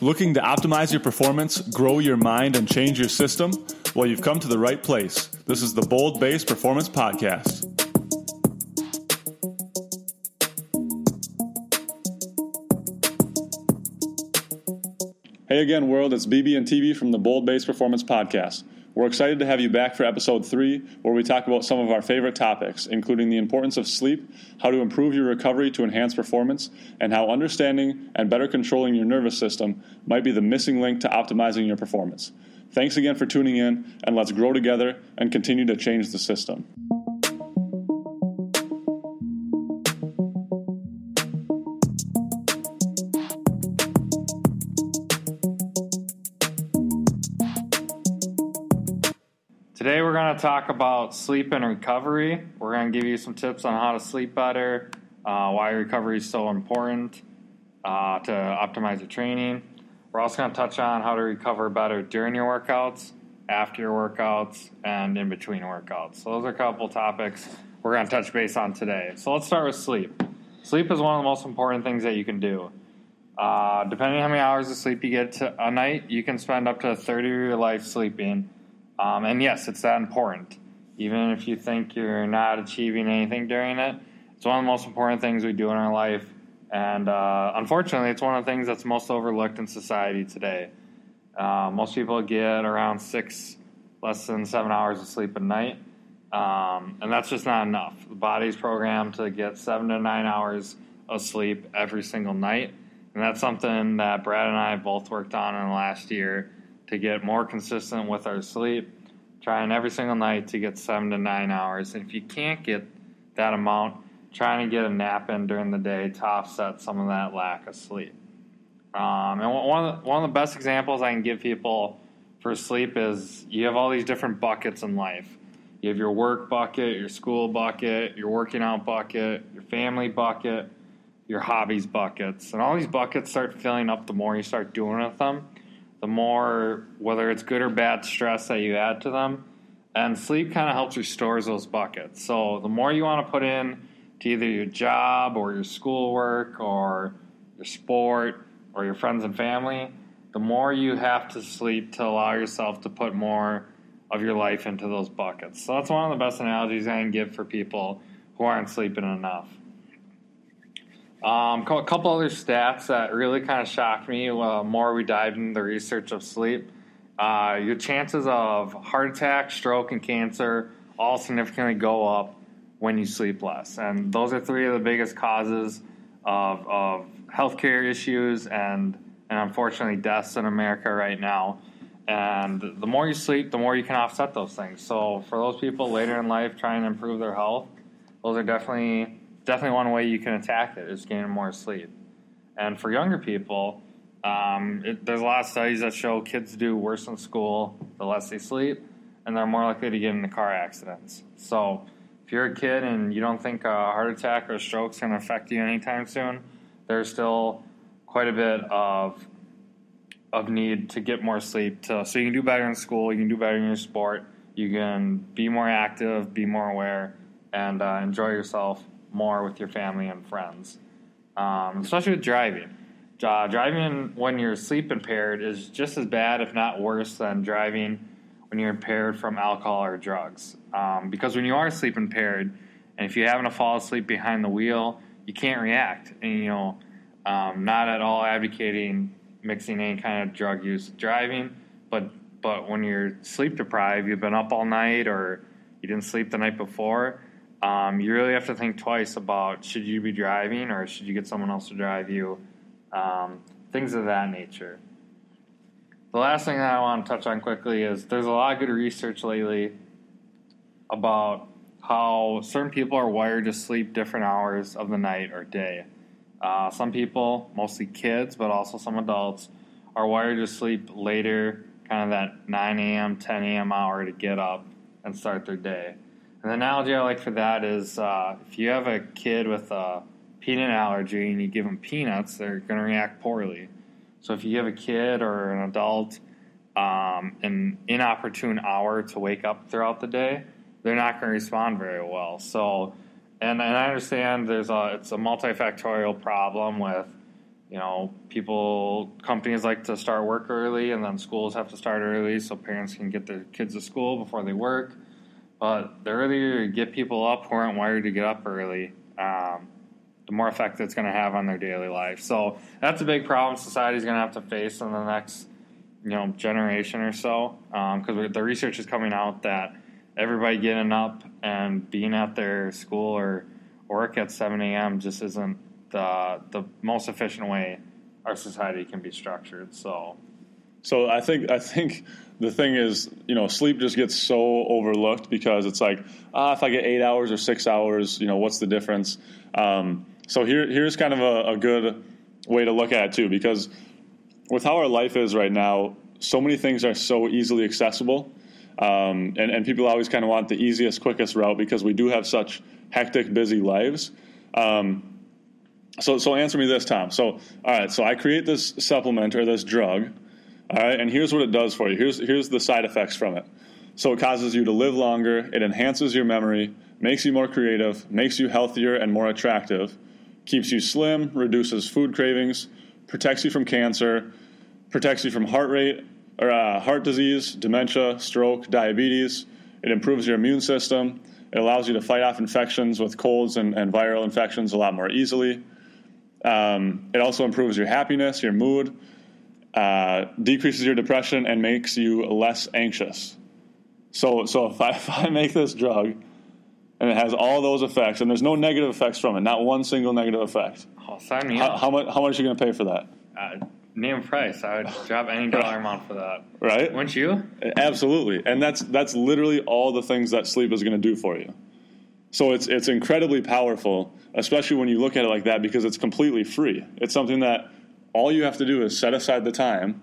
Looking to optimize your performance, grow your mind, and change your system? Well, you've come to the right place. This is the Bold Base Performance Podcast. Hey again, world. It's BB and TV from the Bold Base Performance Podcast. We're excited to have you back for episode three, where we talk about some of our favorite topics, including the importance of sleep, how to improve your recovery to enhance performance, and how understanding and better controlling your nervous system might be the missing link to optimizing your performance. Thanks again for tuning in, and let's grow together and continue to change the system. Today we're going to talk about sleep and recovery. We're going to give you some tips on how to sleep better, uh, why recovery is so important uh, to optimize your training. We're also going to touch on how to recover better during your workouts, after your workouts, and in between workouts. So those are a couple topics we're going to touch base on today. So let's start with sleep. Sleep is one of the most important things that you can do. Uh, depending on how many hours of sleep you get a night, you can spend up to a third of your life sleeping um, and yes, it's that important. Even if you think you're not achieving anything during it, it's one of the most important things we do in our life. And uh, unfortunately, it's one of the things that's most overlooked in society today. Uh, most people get around six, less than seven hours of sleep a night. Um, and that's just not enough. The body's programmed to get seven to nine hours of sleep every single night. And that's something that Brad and I both worked on in the last year to get more consistent with our sleep, trying every single night to get seven to nine hours. And if you can't get that amount, trying to get a nap in during the day to offset some of that lack of sleep. Um, and one of, the, one of the best examples I can give people for sleep is you have all these different buckets in life. You have your work bucket, your school bucket, your working out bucket, your family bucket, your hobbies buckets. And all these buckets start filling up the more you start doing with them the more, whether it's good or bad stress that you add to them. And sleep kind of helps restore those buckets. So the more you want to put in to either your job or your schoolwork or your sport or your friends and family, the more you have to sleep to allow yourself to put more of your life into those buckets. So that's one of the best analogies I can give for people who aren't sleeping enough. Um, a couple other stats that really kind of shocked me. Uh, more we dived into the research of sleep, uh, your chances of heart attack, stroke, and cancer all significantly go up when you sleep less. And those are three of the biggest causes of, of healthcare issues and, and unfortunately deaths in America right now. And the more you sleep, the more you can offset those things. So for those people later in life trying to improve their health, those are definitely definitely one way you can attack it is getting more sleep. And for younger people, um, it, there's a lot of studies that show kids do worse in school the less they sleep, and they're more likely to get into car accidents. So if you're a kid and you don't think a heart attack or a stroke is going to affect you anytime soon, there's still quite a bit of of need to get more sleep to so you can do better in school, you can do better in your sport, you can be more active, be more aware, and uh, enjoy yourself more with your family and friends, um, especially with driving. Uh, driving when you're sleep impaired is just as bad, if not worse, than driving when you're impaired from alcohol or drugs. Um, because when you are sleep impaired, and if you happen to fall asleep behind the wheel, you can't react. And you know, um, not at all advocating mixing any kind of drug use driving, but but when you're sleep deprived, you've been up all night or you didn't sleep the night before, um, you really have to think twice about should you be driving or should you get someone else to drive you, um, things of that nature. The last thing that I want to touch on quickly is there's a lot of good research lately about how certain people are wired to sleep different hours of the night or day. Uh, some people, mostly kids, but also some adults, are wired to sleep later, kind of that 9 a.m., 10 a.m. hour to get up and start their day. An analogy I like for that is uh, if you have a kid with a peanut allergy and you give them peanuts, they're going to react poorly. So if you give a kid or an adult um, an inopportune hour to wake up throughout the day, they're not going to respond very well. So, and, and I understand there's a it's a multifactorial problem with you know, people, companies like to start work early, and then schools have to start early so parents can get their kids to school before they work. But the earlier you get people up who aren't wired to get up early, um, the more effect it's going to have on their daily life. So that's a big problem society's going to have to face in the next, you know, generation or so. Because um, the research is coming out that everybody getting up and being at their school or work at 7 a.m. just isn't the the most efficient way our society can be structured. So, so I think I think the thing is, you know, sleep just gets so overlooked because it's like, ah, if I get eight hours or six hours, you know, what's the difference? Um, so here, here's kind of a, a good way to look at it too, because with how our life is right now, so many things are so easily accessible. Um, and, and people always kind of want the easiest, quickest route because we do have such hectic, busy lives. Um, so, so answer me this, Tom. So, all right, so I create this supplement or this drug, all right, and here's what it does for you. Here's, here's the side effects from it. So, it causes you to live longer, it enhances your memory, makes you more creative, makes you healthier and more attractive, keeps you slim, reduces food cravings, protects you from cancer, protects you from heart rate or uh, heart disease, dementia, stroke, diabetes. It improves your immune system. It allows you to fight off infections with colds and, and viral infections a lot more easily. Um, it also improves your happiness, your mood, uh, decreases your depression, and makes you less anxious. So, so if I, if I make this drug and it has all those effects, and there's no negative effects from it, not one single negative effect. Oh, sign me How, up. how much? How much are you going to pay for that? Uh, name price. I would drop any dollar amount for that. Right? Wouldn't you? Absolutely, and that's that's literally all the things that sleep is going to do for you. So it's it's incredibly powerful, especially when you look at it like that, because it's completely free. It's something that all you have to do is set aside the time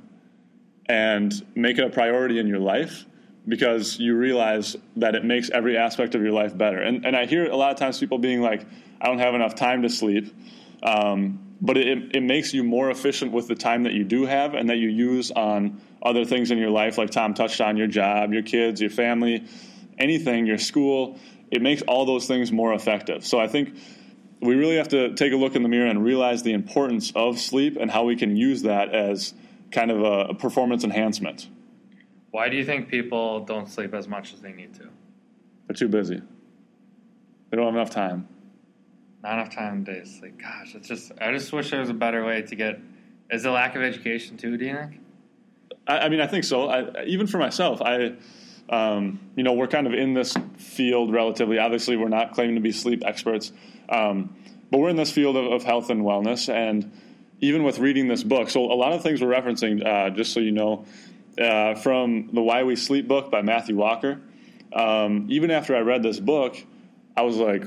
and make it a priority in your life because you realize that it makes every aspect of your life better. And, and I hear a lot of times people being like, I don't have enough time to sleep. Um, but it, it makes you more efficient with the time that you do have and that you use on other things in your life, like Tom touched on your job, your kids, your family, anything, your school. It makes all those things more effective. So I think we really have to take a look in the mirror and realize the importance of sleep and how we can use that as kind of a, a performance enhancement. Why do you think people don't sleep as much as they need to? They're too busy. They don't have enough time. Not enough time to sleep. Gosh, it's just. I just wish there was a better way to get. Is it lack of education too? Do you think? I, I mean, I think so. I, even for myself, I, um, you know, we're kind of in this field relatively. Obviously, we're not claiming to be sleep experts, um, but we're in this field of, of, health and wellness. And even with reading this book, so a lot of things we're referencing, uh, just so you know, uh, from the Why We Sleep book by Matthew Walker. Um, even after I read this book, I was like,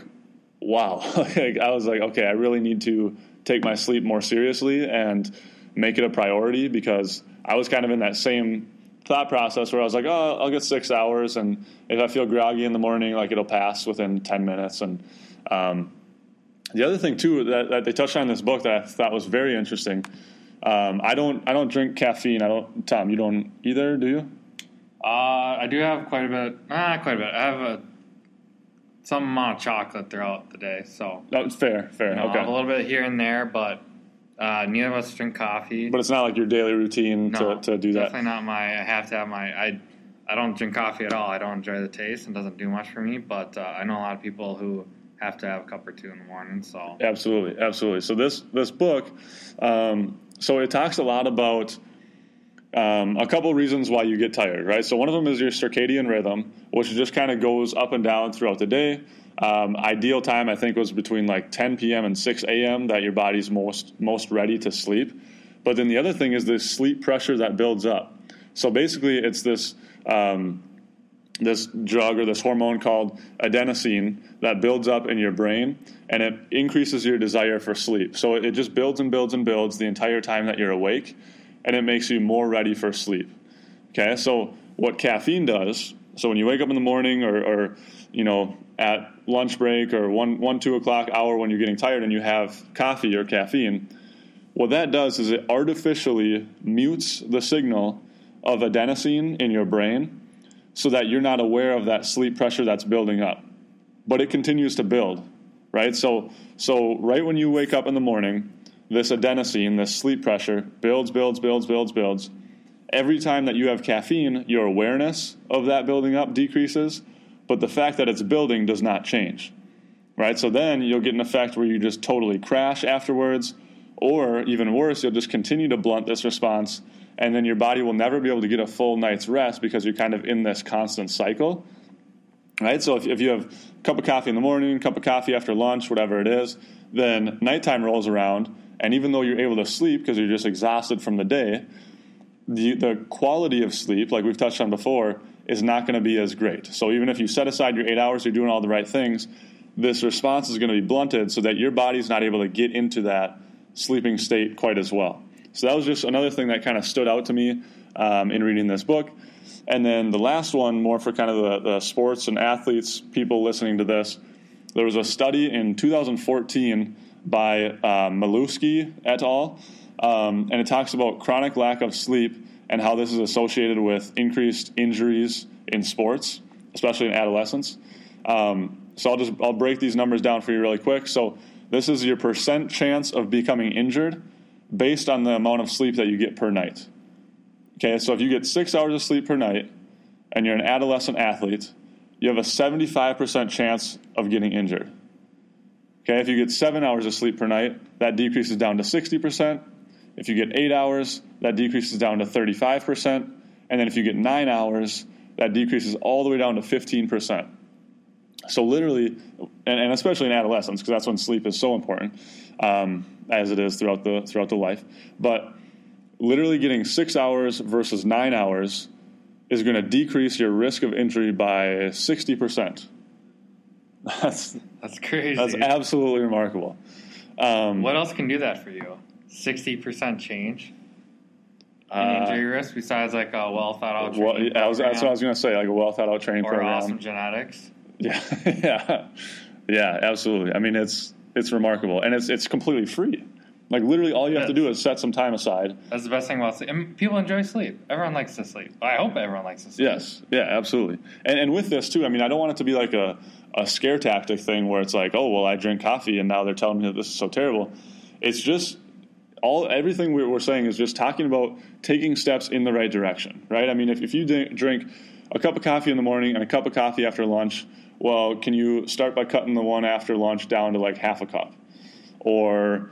wow. like, I was like, okay, I really need to take my sleep more seriously and make it a priority because I was kind of in that same thought process where I was like, oh, I'll get six hours, and if I feel groggy in the morning, like it'll pass within ten minutes. And um, the other thing too that, that, they touched on in this book that I thought was very interesting. Um, I don't I don't drink caffeine. I don't. Tom, you don't either, do you? Uh, I do have quite a bit. Not quite a bit. I have a some amount of chocolate throughout the day. So that's fair. Fair. You know, okay. a little bit here and there, but uh, neither of us drink coffee. But it's not like your daily routine no, to, to do that. Definitely not my. I have to have my. I I don't drink coffee at all. I don't enjoy the taste and doesn't do much for me. But uh, I know a lot of people who have to have a cup or two in the morning. So absolutely, absolutely. So this this book, um, so it talks a lot about um, a couple reasons why you get tired, right? So one of them is your circadian rhythm, which just kind of goes up and down throughout the day. Um, ideal time, I think, was between like 10 p.m. and 6 a.m. that your body's most most ready to sleep. But then the other thing is this sleep pressure that builds up. So basically, it's this um, this drug or this hormone called adenosine that builds up in your brain and it increases your desire for sleep. So it just builds and builds and builds the entire time that you're awake and it makes you more ready for sleep. Okay, so what caffeine does, so when you wake up in the morning or, or you know, at lunch break or one, one, two o'clock hour when you're getting tired and you have coffee or caffeine, what that does is it artificially mutes the signal of adenosine in your brain so that you're not aware of that sleep pressure that's building up. But it continues to build, right? So, so right when you wake up in the morning, this adenosine, this sleep pressure, builds, builds, builds, builds, builds. Every time that you have caffeine, your awareness of that building up decreases, but the fact that it's building does not change. Right? So then you'll get an effect where you just totally crash afterwards, or even worse, you'll just continue to blunt this response, and then your body will never be able to get a full night's rest because you're kind of in this constant cycle. Right? So if, if you have a cup of coffee in the morning, cup of coffee after lunch, whatever it is, then nighttime rolls around, and even though you're able to sleep because you're just exhausted from the day, the, the quality of sleep, like we've touched on before, is not going to be as great. So even if you set aside your eight hours, you're doing all the right things, this response is going to be blunted so that your body's not able to get into that sleeping state quite as well. So that was just another thing that kind of stood out to me um, in reading this book. And then the last one, more for kind of the, the sports and athletes, people listening to this, there was a study in 2014 by uh, et al. Um, and it talks about chronic lack of sleep and how this is associated with increased injuries in sports, especially in adolescence. Um, so I'll just I'll break these numbers down for you really quick. So this is your percent chance of becoming injured based on the amount of sleep that you get per night. Okay, so if you get six hours of sleep per night and you're an adolescent athlete, you have a 75% chance of getting injured. Okay, if you get seven hours of sleep per night, that decreases down to 60%. If you get eight hours, that decreases down to 35%. And then if you get nine hours, that decreases all the way down to 15%. So literally, and, and especially in adolescence, because that's when sleep is so important, um, as it is throughout the throughout the life. But literally, getting six hours versus nine hours is going to decrease your risk of injury by sixty percent. That's that's crazy. That's absolutely remarkable. Um, what else can do that for you? Sixty percent change in uh, injury risk besides like a well thought out. Well, was, that's what I was going to say, like a well thought out training or program. awesome genetics. Yeah, yeah, yeah. Absolutely. I mean, it's it's remarkable, and it's it's completely free. Like literally, all you it have is. to do is set some time aside. That's the best thing about sleep. And people enjoy sleep. Everyone likes to sleep. I hope everyone likes to sleep. Yes, yeah, absolutely. And and with this too, I mean, I don't want it to be like a a scare tactic thing where it's like, oh well, I drink coffee and now they're telling me that this is so terrible. It's just all everything we're saying is just talking about taking steps in the right direction, right? I mean, if, if you drink a cup of coffee in the morning and a cup of coffee after lunch, well, can you start by cutting the one after lunch down to like half a cup? Or,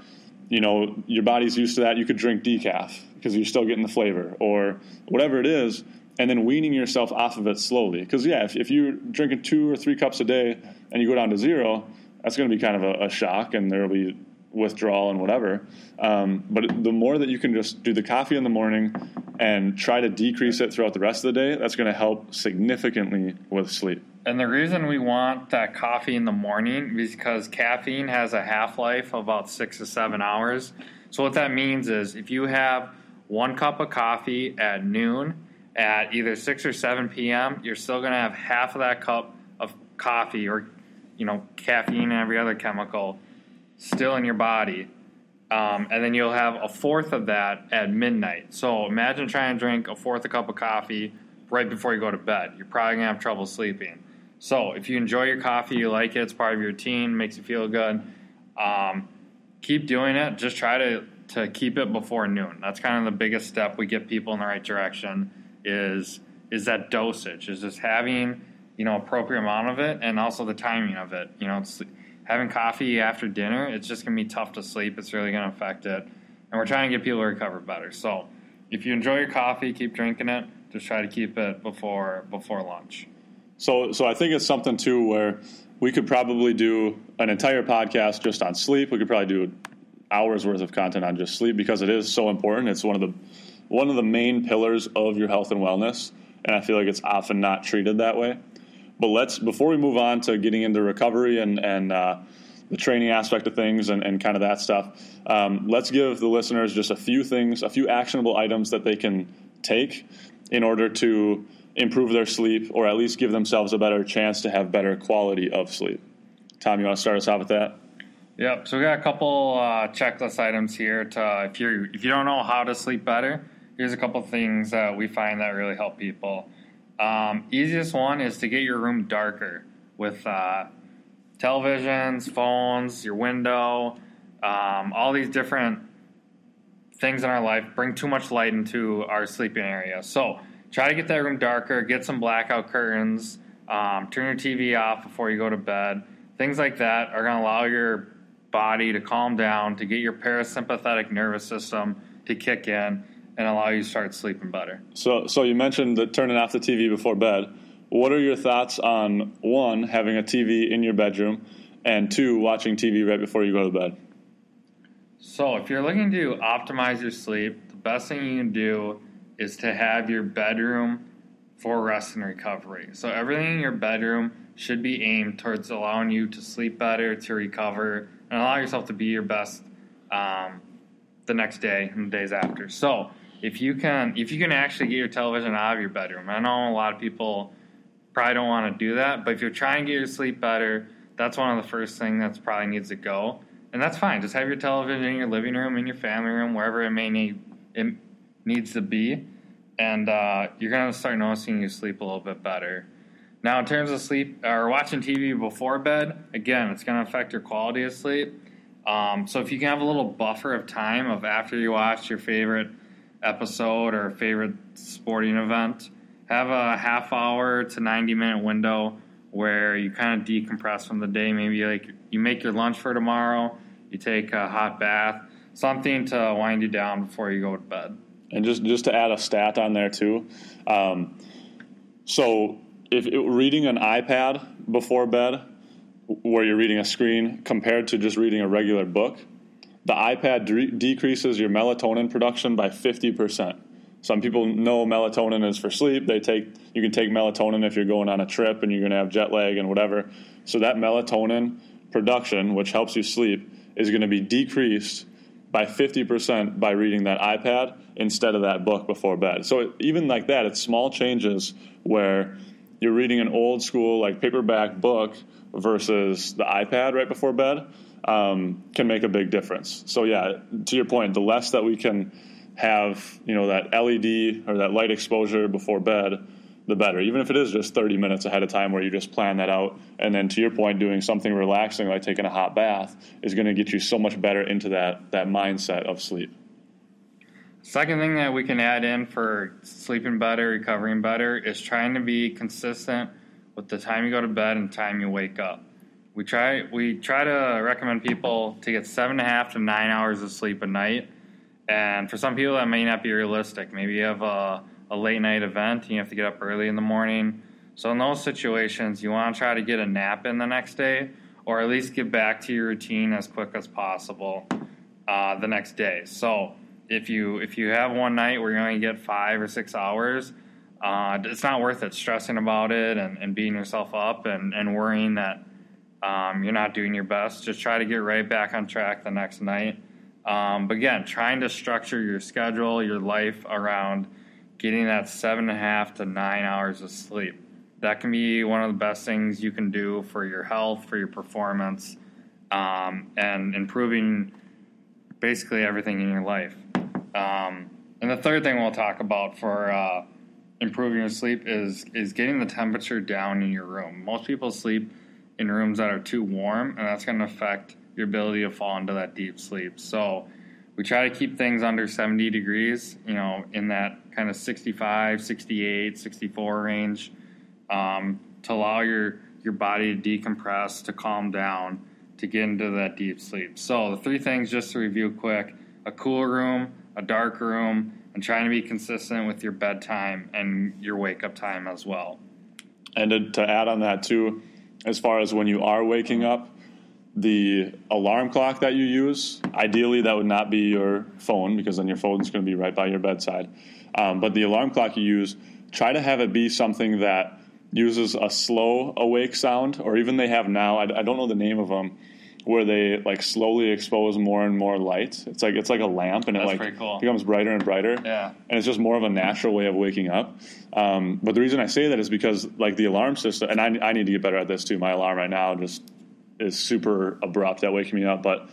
you know, your body's used to that, you could drink decaf because you're still getting the flavor, or whatever it is, and then weaning yourself off of it slowly. Because, yeah, if, if you're drinking two or three cups a day and you go down to zero, that's going to be kind of a, a shock, and there will be withdrawal and whatever. Um, but the more that you can just do the coffee in the morning and try to decrease it throughout the rest of the day, that's going to help significantly with sleep. And the reason we want that coffee in the morning is because caffeine has a half life of about six to seven hours. So, what that means is if you have one cup of coffee at noon at either 6 or 7 p.m., you're still going to have half of that cup of coffee or, you know, caffeine and every other chemical still in your body. Um, and then you'll have a fourth of that at midnight. So imagine trying to drink a fourth a cup of coffee right before you go to bed. You're probably gonna have trouble sleeping. So if you enjoy your coffee, you like it, it's part of your routine, makes you feel good. Um, keep doing it. Just try to to keep it before noon. That's kind of the biggest step we get people in the right direction. Is is that dosage? Is just having you know appropriate amount of it, and also the timing of it. You know, having coffee after dinner, it's just gonna be tough to sleep. It's really gonna affect it, and we're trying to get people to recover better. So, if you enjoy your coffee, keep drinking it. Just try to keep it before before lunch. So, so I think it's something too where we could probably do an entire podcast just on sleep. We could probably do hours worth of content on just sleep because it is so important. It's one of the one of the main pillars of your health and wellness, and I feel like it's often not treated that way. But let's before we move on to getting into recovery and and uh, the training aspect of things and, and kind of that stuff, um, let's give the listeners just a few things, a few actionable items that they can take in order to improve their sleep or at least give themselves a better chance to have better quality of sleep. Tom, you want to start us off with that? Yep. So we got a couple uh, checklist items here. To if you if you don't know how to sleep better, here's a couple things that we find that really help people. Um, easiest one is to get your room darker with uh, televisions, phones, your window. um, all these different things in our life bring too much light into our sleeping area. So try to get that room darker, get some blackout curtains, um, turn your TV off before you go to bed. Things like that are going to allow your body to calm down, to get your parasympathetic nervous system to kick in and allow you to start sleeping better. So, so you mentioned that turning off the TV before bed. What are your thoughts on one, having a TV in your bedroom, and two, watching TV right before you go to bed? So, if you're looking to optimize your sleep, the best thing you can do is to have your bedroom for rest and recovery. So, everything in your bedroom should be aimed towards allowing you to sleep better, to recover, and allow yourself to be your best um, the next day and the days after. So, if you can, if you can actually get your television out of your bedroom, I know a lot of people probably don't want to do that, but if you're trying to get your sleep better, that's one of the first things that probably needs to go and that's fine. Just have your television in your living room, in your family room, wherever it may need it needs to be, and uh, you're gonna start noticing you sleep a little bit better. Now, in terms of sleep or watching TV before bed, again, it's gonna affect your quality of sleep. Um, so if you can have a little buffer of time of after you watch your favorite episode or favorite sporting event, have a half hour to 90 minute window where you kind of decompress from the day. Maybe like you make your lunch for tomorrow, you take a hot bath, something to wind you down before you go to bed. And just just to add a stat on there too, um, so if it, reading an iPad before bed, where you're reading a screen, compared to just reading a regular book, the iPad de- decreases your melatonin production by fifty percent. Some people know melatonin is for sleep. They take you can take melatonin if you're going on a trip and you're going to have jet lag and whatever. So that melatonin production, which helps you sleep, is going to be decreased by 50% by reading that iPad instead of that book before bed. So even like that, it's small changes where you're reading an old school like paperback book versus the iPad right before bed um, can make a big difference. So yeah, to your point, the less that we can have you know that LED or that light exposure before bed, the better. Even if it is just 30 minutes ahead of time where you just plan that out, and then to your point, doing something relaxing like taking a hot bath is going to get you so much better into that that mindset of sleep. Second thing that we can add in for sleeping better, recovering better, is trying to be consistent with the time you go to bed and time you wake up. We try we try to recommend people to get seven and a half to nine hours of sleep a night and for some people, that may not be realistic. Maybe you have a, a late night event and you have to get up early in the morning. So, in those situations, you want to try to get a nap in the next day or at least get back to your routine as quick as possible uh, the next day. So, if you if you have one night where you only get five or six hours, uh, it's not worth it stressing about it and, and beating yourself up and, and worrying that um, you're not doing your best. Just try to get right back on track the next night um, but again, trying to structure your schedule, your life around getting that seven and a half to nine hours of sleep. That can be one of the best things you can do for your health, for your performance, um, and improving basically everything in your life. Um, and the third thing we'll talk about for uh, improving your sleep is is getting the temperature down in your room. Most people sleep in rooms that are too warm, and that's going to affect your ability to fall into that deep sleep. So we try to keep things under 70 degrees, you know, in that kind of 65, 68, 64 range um, to allow your, your body to decompress, to calm down, to get into that deep sleep. So the three things, just to review quick, a cool room, a dark room, and trying to be consistent with your bedtime and your wake up time as well. And to, to add on that too, as far as when you are waking up, the alarm clock that you use, ideally that would not be your phone because then your phone is going to be right by your bedside. Um, but the alarm clock you use, try to have it be something that uses a slow awake sound, or even they have now. I, I don't know the name of them, where they like slowly expose more and more light. It's like it's like a lamp, and That's it like cool. becomes brighter and brighter. Yeah. and it's just more of a natural way of waking up. Um, but the reason I say that is because like the alarm system, and I, I need to get better at this too. My alarm right now just is super abrupt at waking me up. But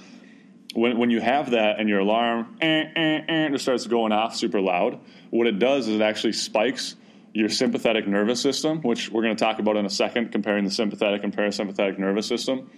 when, when you have that and your alarm eh, eh, eh, just starts going off super loud, what it does is it actually spikes your sympathetic nervous system, which we're going to talk about in a second, comparing the sympathetic and parasympathetic nervous system.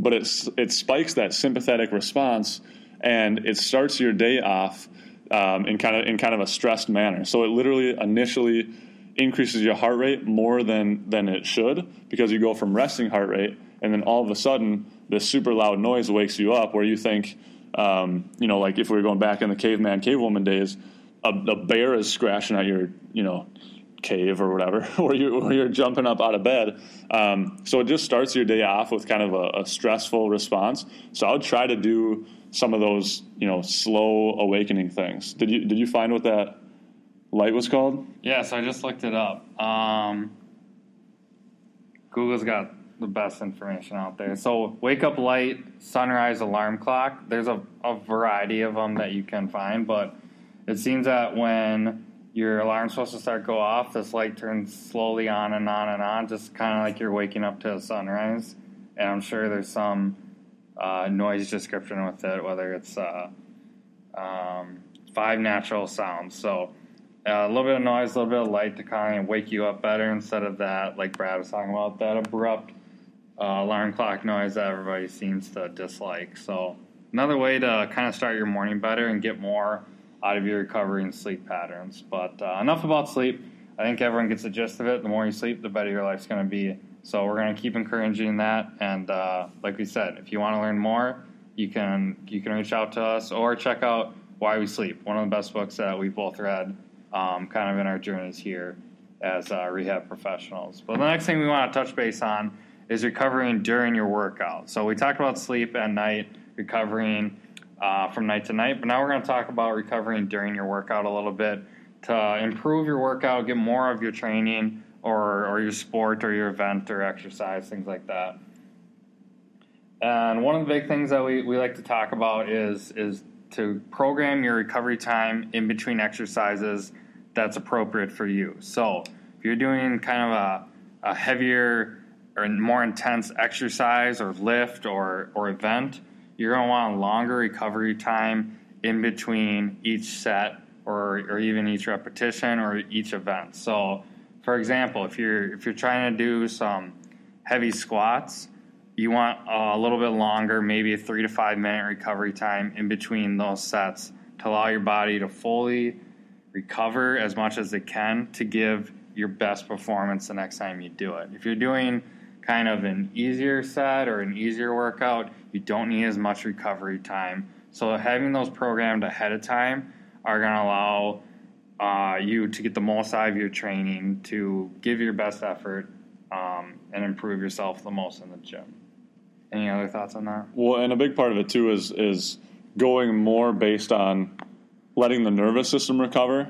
But it it spikes that sympathetic response, and it starts your day off um, in kind of in kind of a stressed manner. So it literally initially increases your heart rate more than than it should because you go from resting heart rate, and then all of a sudden this super loud noise wakes you up where you think, um, you know, like if we were going back in the caveman cavewoman days, a, a bear is scratching at your you know cave or whatever, where, you, where you're jumping up out of bed. Um, so it just starts your day off with kind of a, a, stressful response. So I would try to do some of those, you know, slow awakening things. Did you did you find what that light was called? Yes, I just looked it up. Um, Google's got the best information out there. So wake up light, sunrise alarm clock. There's a, a variety of them that you can find, but it seems that when your alarm's supposed to start go off, this light turns slowly on and on and on, just kind of like you're waking up to a sunrise. And I'm sure there's some uh, noise description with it, whether it's uh, um, five natural sounds. So uh, a little bit of noise, a little bit of light to kind of wake you up better instead of that, like Brad was talking about, that abrupt uh, alarm clock noise that everybody seems to dislike. So another way to kind of start your morning better and get more out of your recovery and sleep patterns. But uh, enough about sleep. I think everyone gets the gist of it. The more you sleep, the better your life's going to be. So we're going to keep encouraging that. And uh, like we said, if you want to learn more, you can you can reach out to us or check out Why We Sleep, one of the best books that we both read, um, kind of in our journeys here as uh, rehab professionals. But the next thing we want to touch base on is recovering during your workout. So we talked about sleep at night, recovering uh, from night to night. But now we're going to talk about recovering during your workout a little bit to improve your workout, get more of your training or, or your sport or your event or exercise, things like that. And one of the big things that we, we like to talk about is, is to program your recovery time in between exercises that's appropriate for you. So if you're doing kind of a, a heavier or more intense exercise or lift or, or event, you're going to want a longer recovery time in between each set or, or even each repetition or each event. So, for example, if you're if you're trying to do some heavy squats, you want a little bit longer, maybe a three to five minute recovery time in between those sets to allow your body to fully recover as much as it can to give your best performance the next time you do it. If you're doing kind of an easier set or an easier workout, you don't need as much recovery time. So having those programmed ahead of time are going to allow uh, you to get the most out of your training, to give your best effort, um, and improve yourself the most in the gym. Any other thoughts on that? Well, and a big part of it too is is going more based on letting the nervous system recover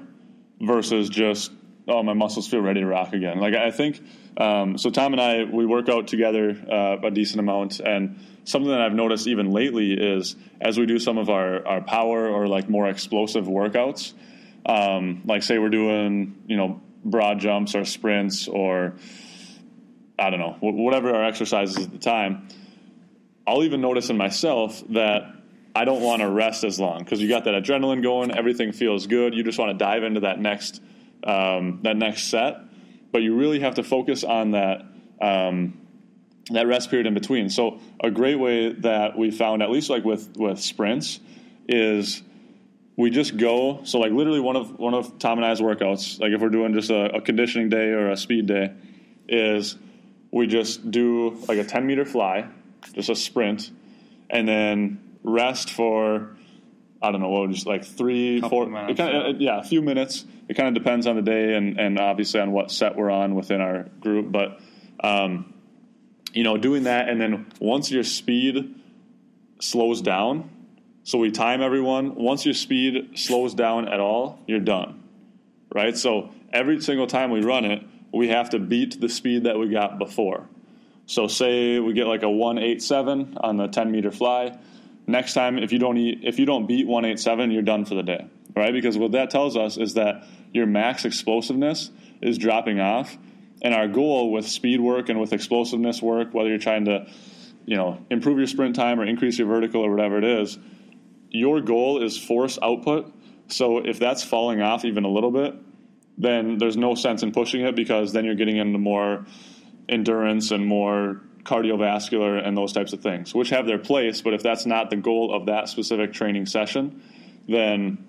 versus just oh my muscles feel ready to rock again. Like I think um, so. Tom and I we work out together uh, a decent amount, and something that I've noticed even lately is as we do some of our our power or like more explosive workouts, um, like say we're doing you know broad jumps or sprints or I don't know whatever our exercises at the time. I'll even notice in myself that I don't want to rest as long because you got that adrenaline going, everything feels good. You just want to dive into that next um, that next set, but you really have to focus on that um, that rest period in between. So a great way that we found, at least like with with sprints, is we just go. So like literally one of one of Tom and I's workouts, like if we're doing just a, a conditioning day or a speed day, is we just do like a 10 meter fly, just a sprint, and then rest for I don't know, what just like three, Couple four, minutes, kinda, yeah. yeah, a few minutes. It kind of depends on the day and, and obviously on what set we're on within our group. But, um, you know, doing that, and then once your speed slows down, so we time everyone, once your speed slows down at all, you're done, right? So every single time we run it, we have to beat the speed that we got before. So say we get like a 187 on the 10 meter fly next time if you don't eat, if you don't beat 187 you're done for the day right? Because what that tells us is that your max explosiveness is dropping off and our goal with speed work and with explosiveness work whether you're trying to you know improve your sprint time or increase your vertical or whatever it is your goal is force output. So if that's falling off even a little bit then there's no sense in pushing it because then you're getting into more endurance and more cardiovascular and those types of things, which have their place. But if that's not the goal of that specific training session, then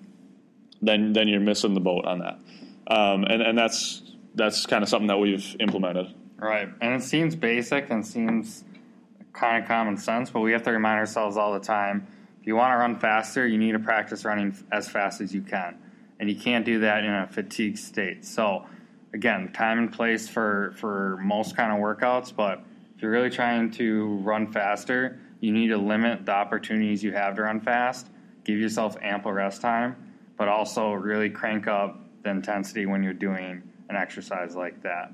then then you're missing the boat on that. Um, and and that's that's kind of something that we've implemented. Right, and it seems basic and seems kind of common sense, but we have to remind ourselves all the time. If you want to run faster, you need to practice running as fast as you can, and you can't do that in a fatigue state. So, again, time and place for for most kind of workouts, but if you're really trying to run faster, you need to limit the opportunities you have to run fast. Give yourself ample rest time, but also really crank up the intensity when you're doing an exercise like that.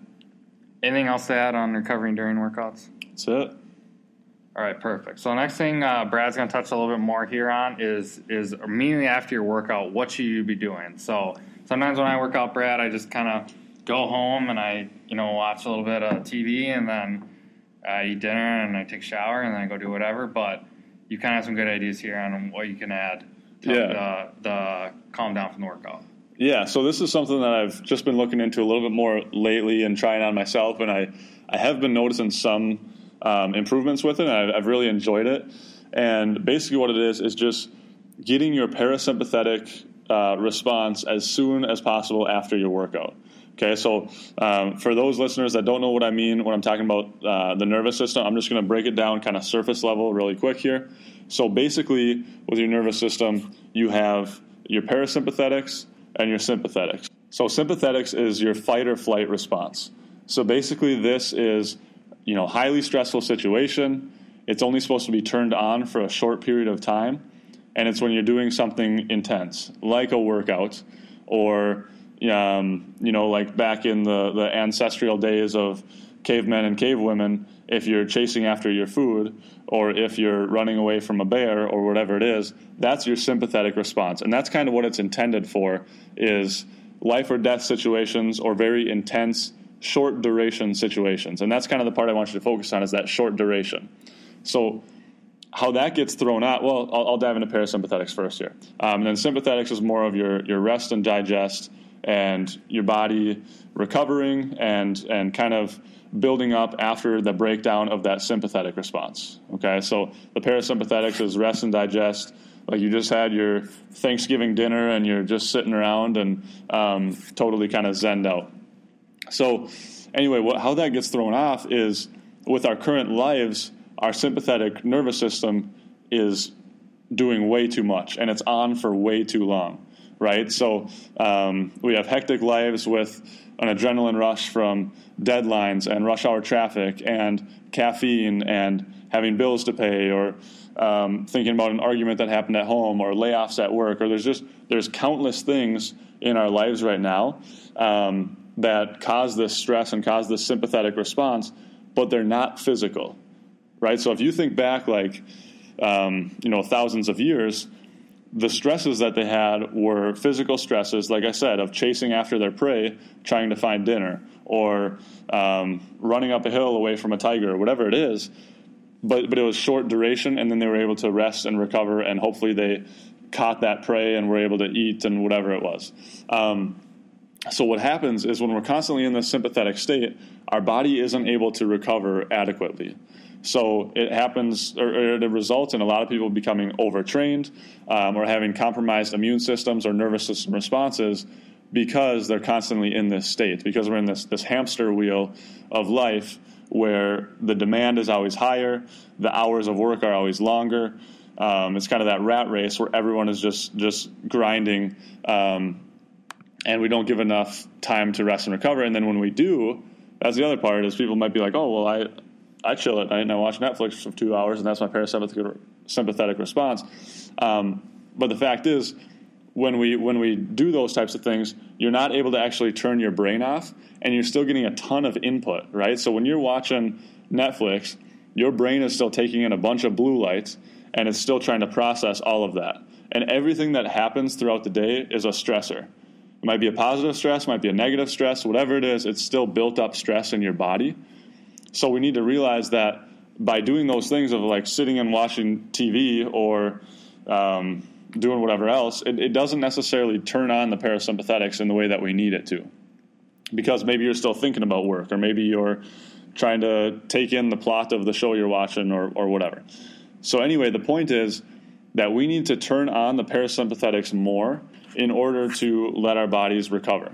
Anything else to add on recovering during workouts? That's it. All right, perfect. So the next thing uh, Brad's going to touch a little bit more here on is is immediately after your workout, what should you be doing? So sometimes when I work out, Brad, I just kind of go home and I you know watch a little bit of TV and then I eat dinner and I take a shower and then I go do whatever. But you kind of have some good ideas here on what you can add to Yeah. the, the calm down from the workout. Yeah, so this is something that I've just been looking into a little bit more lately and trying on myself, and I, I have been noticing some um, improvements with it, and I've, I've really enjoyed it. And basically, what it is is just getting your parasympathetic uh, response as soon as possible after your workout. Okay, so um, for those listeners that don't know what I mean when I'm talking about uh, the nervous system, I'm just going to break it down kind of surface level really quick here. So basically, with your nervous system, you have your parasympathetics and your sympathetics. So sympathetics is your fight or flight response. So basically, this is you know highly stressful situation. It's only supposed to be turned on for a short period of time, and it's when you're doing something intense, like a workout, or um, you know, like back in the the ancestral days of cavemen and cavewomen, if you're chasing after your food, or if you're running away from a bear, or whatever it is, that's your sympathetic response, and that's kind of what it's intended for. Is life or death situations or very intense short duration situations. And that's kind of the part i want you to focus on is that short duration. So how that gets thrown out well i'll, I'll dive into parasympathetics first here. Um, and then sympathetics is more of your, your rest and digest and your body recovering and and kind of building up after the breakdown of that sympathetic response okay? So the parasympathetics is rest and digest. Like you just had your Thanksgiving dinner and you're just sitting around and um, totally kind of zened out. So, anyway, what, how that gets thrown off is with our current lives, our sympathetic nervous system is doing way too much and it's on for way too long, right? So, um, we have hectic lives with an adrenaline rush from deadlines and rush hour traffic and caffeine and having bills to pay or um, thinking about an argument that happened at home or layoffs at work or there's just there's countless things in our lives right now um, that cause this stress and cause this sympathetic response but they're not physical right so if you think back like um, you know thousands of years the stresses that they had were physical stresses like i said of chasing after their prey trying to find dinner or um, running up a hill away from a tiger or whatever it is but but it was short duration, and then they were able to rest and recover, and hopefully they caught that prey and were able to eat and whatever it was. Um, so what happens is when we're constantly in this sympathetic state, our body isn't able to recover adequately. So it happens, or, or it results in a lot of people becoming overtrained um, or having compromised immune systems or nervous system responses because they're constantly in this state, because we're in this, this hamster wheel of life where the demand is always higher, the hours of work are always longer. Um, it's kind of that rat race where everyone is just just grinding, um, and we don't give enough time to rest and recover. And then when we do, that's the other part is people might be like, oh well, I I chill at night and I watch Netflix for two hours, and that's my parasympathetic sympathetic response. Um, but the fact is, when we when we do those types of things, you're not able to actually turn your brain off, and you're still getting a ton of input, right? So when you're watching Netflix, your brain is still taking in a bunch of blue lights, and it's still trying to process all of that. And everything that happens throughout the day is a stressor. It might be a positive stress, might be a negative stress, whatever it is, it's still built up stress in your body. So we need to realize that by doing those things of like sitting and watching TV or um, doing whatever else, it, it doesn't necessarily turn on the parasympathetics in the way that we need it to. Because maybe you're still thinking about work, or maybe you're trying to take in the plot of the show you're watching or, or whatever. So, anyway, the point is that we need to turn on the parasympathetics more in order to let our bodies recover.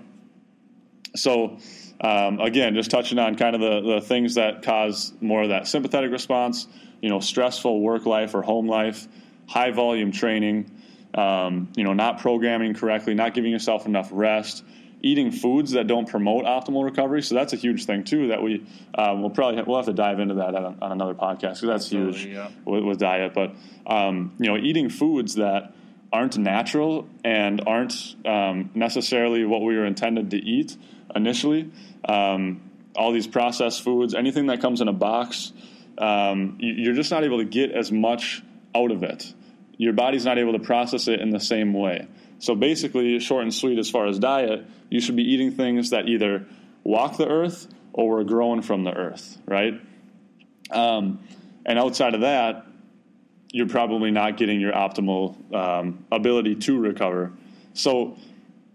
So, um, again, just touching on kind of the, the things that cause more of that sympathetic response, you know, stressful work life or home life, high volume training, um, you know, not programming correctly, not giving yourself enough rest, eating foods that don't promote optimal recovery. So that's a huge thing too. That we um, we'll probably have, we'll have to dive into that on, on another podcast because that's Absolutely, huge yeah. with, with, diet. But um, you know, eating foods that aren't natural and aren't um, necessarily what we were intended to eat initially. Um, all these processed foods, anything that comes in a box, um, you're just not able to get as much out of it. Your body's not able to process it in the same way. So basically, short and sweet as far as diet, you should be eating things that either walk the earth or were grown from the earth, right? Um, and outside of that, you're probably not getting your optimal um, ability to recover. So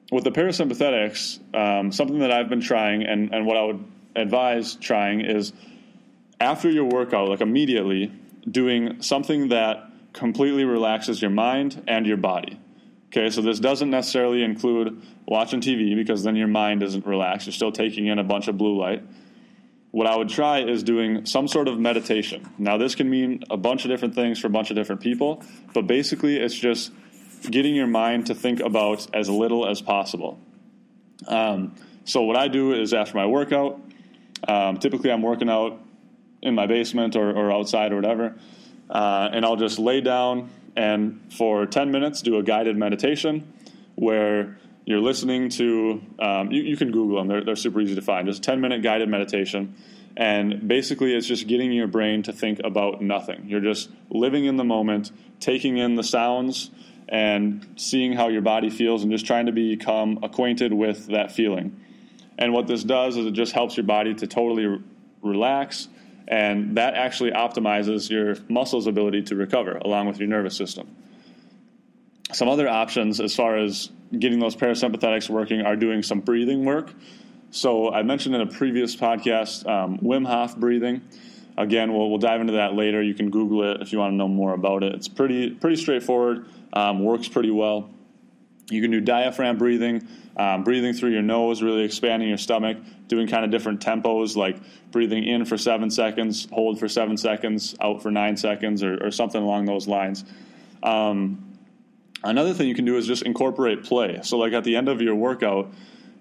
with the parasympathetics, um, something that I've been trying and, and what I would advise trying is after your workout, like immediately, doing something that completely relaxes your mind and your body. Okay, so this doesn't necessarily include watching TV because then your mind isn't relaxed. You're still taking in a bunch of blue light. What I would try is doing some sort of meditation. Now, this can mean a bunch of different things for a bunch of different people, but basically, it's just getting your mind to think about as little as possible. Um, so, what I do is after my workout, um, typically I'm working out in my basement or, or outside or whatever, uh, and I'll just lay down and for 10 minutes do a guided meditation where you're listening to, um, you, you, can Google them, they're, they're super easy to find. Just 10 minute guided meditation. And basically, it's just getting your brain to think about nothing. You're just living in the moment, taking in the sounds and seeing how your body feels and just trying to become acquainted with that feeling. And what this does is it just helps your body to totally re- relax, and that actually optimizes your muscles' ability to recover along with your nervous system. Some other options as far as getting those parasympathetics working are doing some breathing work. So I mentioned in a previous podcast um, Wim Hof breathing. Again, we'll, we'll dive into that later. You can Google it if you want to know more about it. It's pretty pretty straightforward um, works pretty well. You can do diaphragm breathing, um, breathing through your nose, really expanding your stomach, doing kind of different tempos, like breathing in for seven seconds, hold for seven seconds, out for nine seconds, or, or something along those lines. Um, another thing you can do is just incorporate play. So, like at the end of your workout,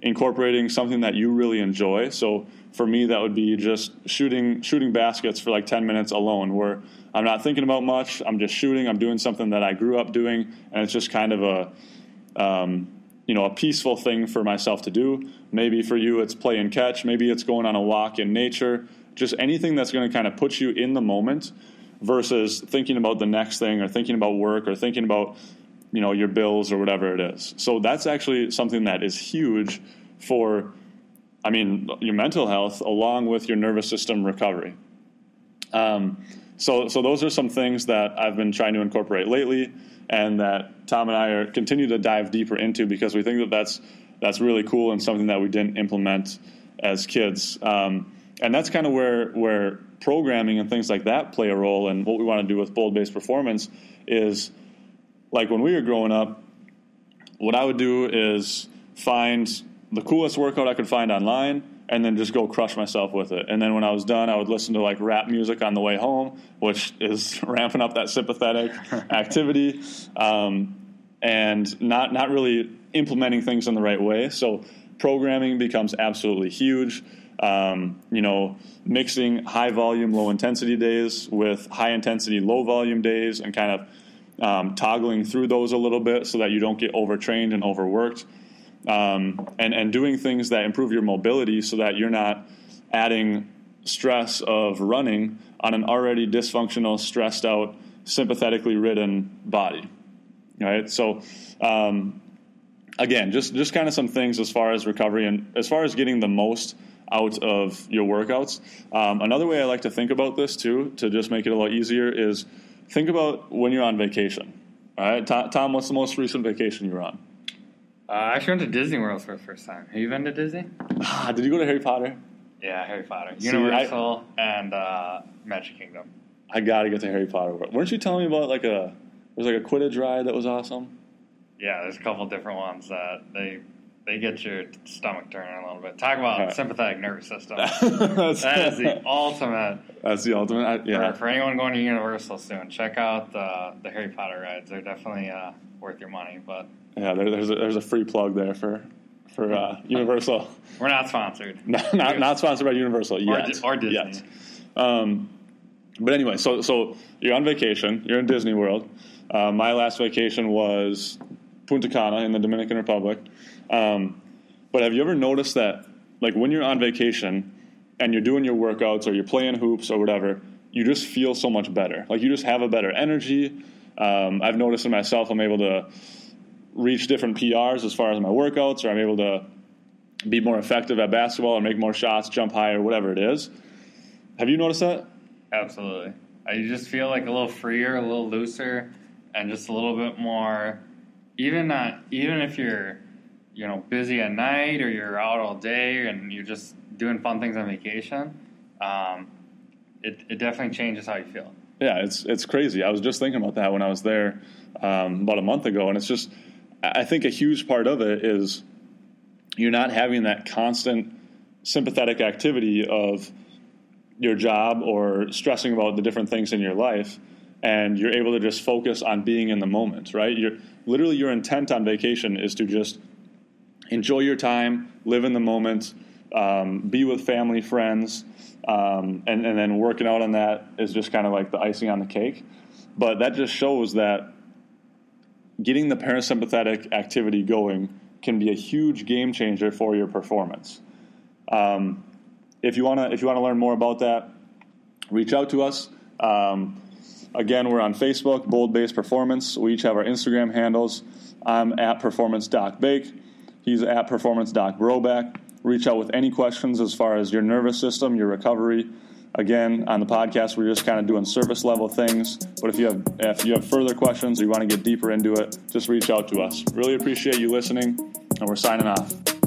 incorporating something that you really enjoy. So, for me, that would be just shooting shooting baskets for like ten minutes alone, where I'm not thinking about much. I'm just shooting. I'm doing something that I grew up doing, and it's just kind of a, um, you know, a peaceful thing for myself to do. Maybe for you, it's play and catch. Maybe it's going on a walk in nature. Just anything that's going to kind of put you in the moment, versus thinking about the next thing or thinking about work or thinking about, you know, your bills or whatever it is. So that's actually something that is huge for, I mean, your mental health along with your nervous system recovery. Um, so, so those are some things that I've been trying to incorporate lately, and that Tom and I are continue to dive deeper into because we think that that's that's really cool and something that we didn't implement as kids. Um, and that's kind of where where programming and things like that play a role. And what we want to do with bold based performance is like when we were growing up, what I would do is find the coolest workout I could find online and then just go crush myself with it. And then when I was done, I would listen to like rap music on the way home, which is ramping up that sympathetic activity, um, and not not really implementing things in the right way. So programming becomes absolutely huge. Um, you know, mixing high volume, low intensity days with high intensity, low volume days, and kind of um, toggling through those a little bit so that you don't get overtrained and overworked um, and and doing things that improve your mobility so that you're not adding stress of running on an already dysfunctional, stressed out, sympathetically ridden body. Right. So. Um, again, just just kind of some things as far as recovery and as far as getting the most out of your workouts. Um, another way I like to think about this too, to just make it a lot easier, is think about when you're on vacation. All right, Tom, what's the most recent vacation you were on? Uh, I actually went to Disney World for the first time. Have you been to Disney? Ah, did you go to Harry Potter? Yeah, Harry Potter, See, I- Universal, and uh, Magic Kingdom. I got to get to Harry Potter. Weren't you telling me about like a there's like a Quidditch ride that was awesome? Yeah, there's a couple different ones that they they get your stomach turning a little bit. Talk about Right. sympathetic nervous system. that's, that is the ultimate. that's the ultimate. I, yeah, For, for anyone going to Universal soon, check out the the Harry Potter rides. They're definitely uh, worth your money. But yeah. There, there's a, there's a free plug there for for uh, Universal. we're not sponsored. not, not not sponsored by Universal Or yet. Di- or Disney. Yet. Um, but anyway, so so you're on vacation. You're in Disney World. Uh, my last vacation was Punta Cana in the Dominican Republic. Um, but have you ever noticed that, like, when you're on vacation and you're doing your workouts or you're playing hoops or whatever, you just feel so much better. Like, you just have a better energy. Um, I've noticed in myself, I'm able to reach different PRs as far as my workouts, or I'm able to be more effective at basketball or make more shots, jump higher, whatever it is. Have you noticed that? Absolutely. You just feel like a little freer, a little looser, and just a little bit more. Even not even if you're, you know, busy at night or you're out all day and you're just doing fun things on vacation, um, it it definitely changes how you feel. Yeah, it's it's crazy. I was just thinking about that when I was there um, about a month ago, and it's just I think a huge part of it is you're not having that constant sympathetic activity of your job or stressing about the different things in your life and you're able to just focus on being in the moment right you're literally your intent on vacation is to just enjoy your time live in the moment um, be with family friends um, and, and then working out on that is just kind of like the icing on the cake but that just shows that getting the parasympathetic activity going can be a huge game changer for your performance. Um, if you want to, if you want to learn more about that, reach out to us. Um, again, we're on Facebook, Bold Base Performance. We each have our Instagram handles. I'm at performance.bake. He's at performance.broback. Reach out with any questions as far as your nervous system, your recovery. Again, on the podcast, we're just kind of doing surface level things. But if you have if you have further questions or you want to get deeper into it, just reach out to us. Really appreciate you listening, and we're signing off.